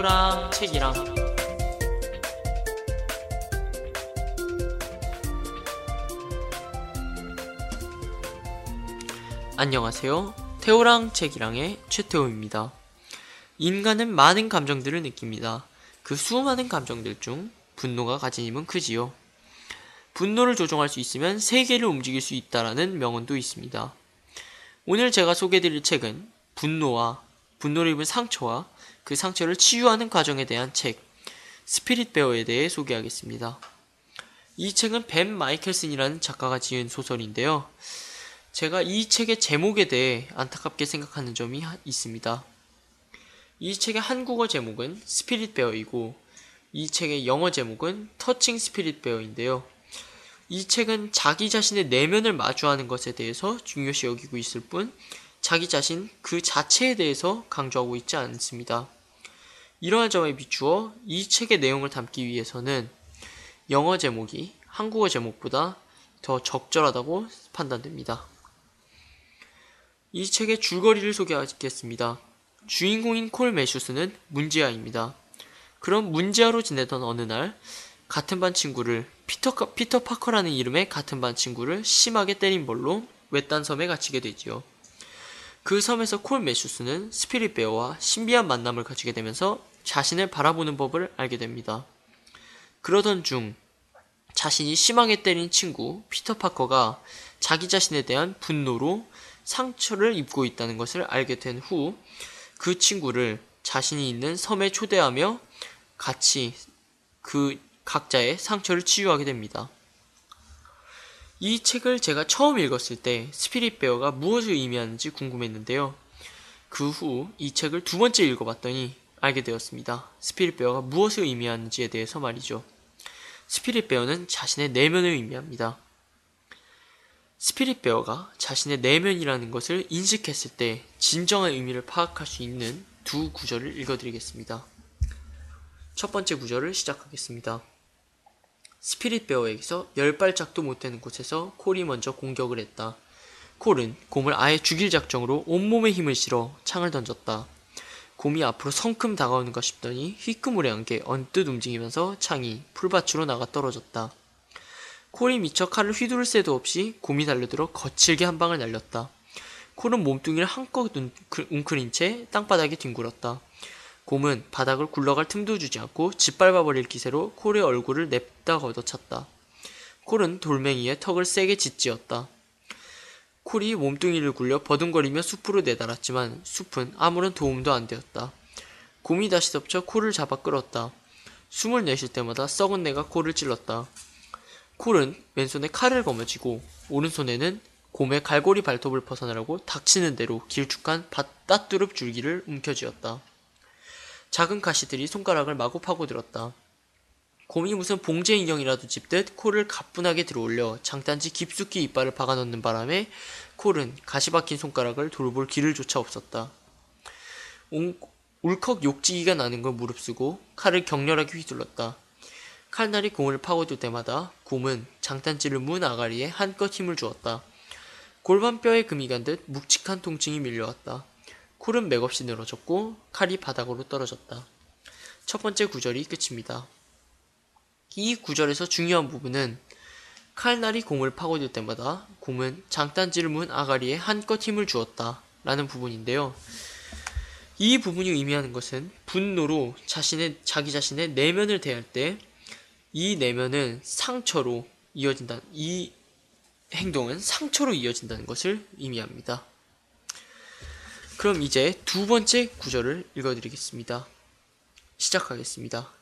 태우랑 책이랑 안녕하세요. 태우랑 책이랑의 최태우입니다. 인간은 많은 감정들을 느낍니다. 그 수많은 감정들 중 분노가 가진 힘은 크지요. 분노를 조종할 수 있으면 세계를 움직일 수 있다라는 명언도 있습니다. 오늘 제가 소개해드릴 책은 분노와 분노를 입은 상처와 그 상처를 치유하는 과정에 대한 책 Spirit Bear에 대해 소개하겠습니다. 이 책은 벤 마이켈슨이라는 작가가 지은 소설인데요. 제가 이 책의 제목에 대해 안타깝게 생각하는 점이 있습니다. 이 책의 한국어 제목은 Spirit Bear이고 이 책의 영어 제목은 Touching Spirit Bear인데요. 이 책은 자기 자신의 내면을 마주하는 것에 대해서 중요시 여기고 있을 뿐 자기 자신 그 자체에 대해서 강조하고 있지 않습니다. 이러한 점에 비추어 이 책의 내용을 담기 위해서는 영어 제목이 한국어 제목보다 더 적절하다고 판단됩니다. 이 책의 줄거리를 소개하겠습니다. 주인공인 콜 매슈스는 문제아입니다. 그럼 문제아로 지내던 어느 날 같은 반 친구를 피터, 피터 파커라는 이름의 같은 반 친구를 심하게 때린 벌로 외딴 섬에 갇히게 되지요. 그 섬에서 콜 매슈스는 스피릿 베어와 신비한 만남을 가지게 되면서 자신을 바라보는 법을 알게 됩니다. 그러던 중 자신이 심하게 때린 친구 피터 파커가 자기 자신에 대한 분노로 상처를 입고 있다는 것을 알게 된 후 그 친구를 자신이 있는 섬에 초대하며 같이 그 각자의 상처를 치유하게 됩니다. 이 책을 제가 처음 읽었을 때 Spirit Bear가 무엇을 의미하는지 궁금했는데요. 그 후 이 책을 두 번째 읽어봤더니 알게 되었습니다. Spirit Bear가 무엇을 의미하는지에 대해서 말이죠. Spirit Bear는 자신의 내면을 의미합니다. Spirit Bear가 자신의 내면이라는 것을 인식했을 때 진정한 의미를 파악할 수 있는 두 구절을 읽어드리겠습니다. 첫 번째 구절을 시작하겠습니다. 스피릿 베어에게서 열 발짝도 못 되는 곳에서 콜이 먼저 공격을 했다. 콜은 곰을 아예 죽일 작정으로 온몸에 힘을 실어 창을 던졌다. 곰이 앞으로 성큼 다가오는가 싶더니 휘끄무레한 게 언뜻 움직이면서 창이 풀밭으로 나가 떨어졌다. 콜이 미처 칼을 휘두를 새도 없이 곰이 달려들어 거칠게 한 방을 날렸다. 콜은 몸뚱이를 한껏 웅크린 채 땅바닥에 뒹굴었다. 곰은 바닥을 굴러갈 틈도 주지 않고 짓밟아버릴 기세로 콜의 얼굴을 냅다 걷어찼다. 콜은 돌멩이에 턱을 세게 짓지었다. 콜이 몸뚱이를 굴려 버둥거리며 숲으로 내달았지만 숲은 아무런 도움도 안 되었다. 곰이 다시 덮쳐 콜을 잡아 끌었다. 숨을 내쉴 때마다 썩은 내가 콜을 찔렀다. 콜은 왼손에 칼을 거머쥐고 오른손에는 곰의 갈고리 발톱을 벗어나려고 닥치는 대로 길쭉한 따뚜릅 줄기를 움켜쥐었다. 작은 가시들이 손가락을 마구 파고들었다. 곰이 무슨 봉제 인형이라도 짚듯 콜을 가뿐하게 들어올려 장단지 깊숙이 이빨을 박아넣는 바람에 콜은 가시 박힌 손가락을 돌볼 길을 조차 없었다. 울컥 욕지기가 나는 걸 무릅쓰고 칼을 격렬하게 휘둘렀다. 칼날이 공을 파고들 때마다 곰은 장단지를 문 아가리에 한껏 힘을 주었다. 골반뼈에 금이 간 듯 묵직한 통증이 밀려왔다. 콜은 맥없이 늘어졌고 칼이 바닥으로 떨어졌다. 첫 번째 구절이 끝입니다. 이 구절에서 중요한 부분은 칼날이 공을 파고들 때마다 곰은 장단지를 문 아가리에 한껏 힘을 주었다. 라는 부분인데요. 이 부분이 의미하는 것은 분노로 자신의, 자기 자신의 내면을 대할 때 이 내면은 상처로 이어진다. 이 행동은 상처로 이어진다는 것을 의미합니다. 그럼 이제 두 번째 구절을 읽어드리겠습니다. 시작하겠습니다.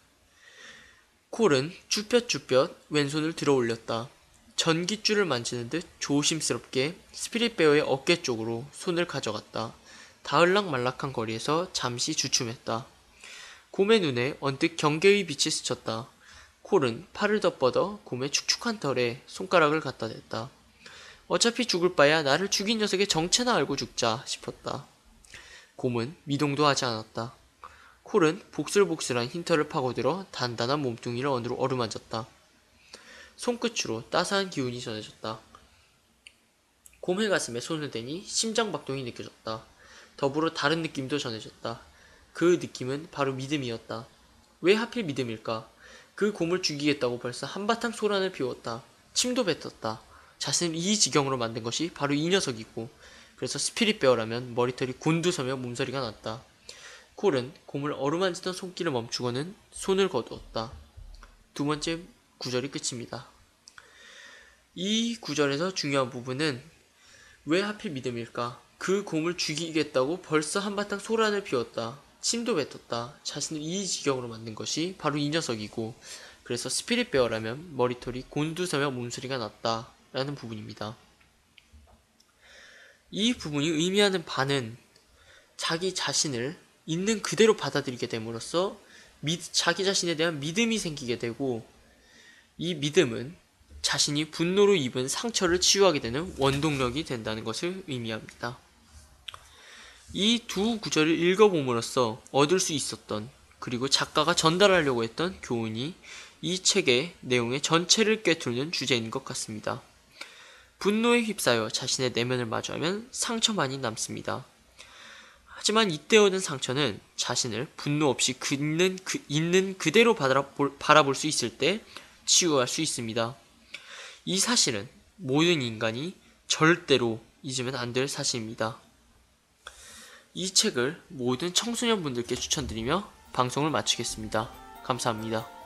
콜은 쭈뼛쭈뼛 왼손을 들어 올렸다. 전깃줄을 만지는 듯 조심스럽게 스피릿베어의 어깨 쪽으로 손을 가져갔다. 다을락말락한 거리에서 잠시 주춤했다. 곰의 눈에 언뜻 경계의 빛이 스쳤다. 콜은 팔을 덧뻗어 곰의 축축한 털에 손가락을 갖다 댔다. 어차피 죽을 바야 나를 죽인 녀석의 정체나 알고 죽자 싶었다. 곰은 미동도 하지 않았다. 콜은 복슬복슬한 흰털을 파고들어 단단한 몸뚱이를 어느로 어루만졌다. 손끝으로 따스한 기운이 전해졌다. 곰의 가슴에 손을 대니 심장 박동이 느껴졌다. 더불어 다른 느낌도 전해졌다. 그 느낌은 바로 믿음이었다. 왜 하필 믿음일까? 그 곰을 죽이겠다고 벌써 한바탕 소란을 피웠다. 침도 뱉었다. 자신을 이 지경으로 만든 것이 바로 이 녀석이고 그래서 스피릿 베어라면 머리털이 곤두서며 몸서리가 났다. 콜은 곰을 어루만지던 손길을 멈추고는 손을 거두었다. 두 번째 구절이 끝입니다. 이 구절에서 중요한 부분은 왜 하필 믿음일까? 그 곰을 죽이겠다고 벌써 한바탕 소란을 피웠다. 침도 뱉었다. 자신을 이 지경으로 만든 것이 바로 이 녀석이고 그래서 스피릿 베어라면 머리털이 곤두서며 몸소리가 났다. 라는 부분입니다. 이 부분이 의미하는 바는 자기 자신을 있는 그대로 받아들이게 됨으로써 믿, 자기 자신에 대한 믿음이 생기게 되고 이 믿음은 자신이 분노로 입은 상처를 치유하게 되는 원동력이 된다는 것을 의미합니다. 이 두 구절을 읽어봄으로써 얻을 수 있었던 그리고 작가가 전달하려고 했던 교훈이 이 책의 내용의 전체를 꿰뚫는 주제인 것 같습니다. 분노에 휩싸여 자신의 내면을 마주하면 상처만이 남습니다. 하지만 이때 얻은 상처는 자신을 분노 없이 그 있는, 그, 있는 그대로 바라볼, 바라볼 수 있을 때 치유할 수 있습니다. 이 사실은 모든 인간이 절대로 잊으면 안 될 사실입니다. 이 책을 모든 청소년분들께 추천드리며 방송을 마치겠습니다. 감사합니다.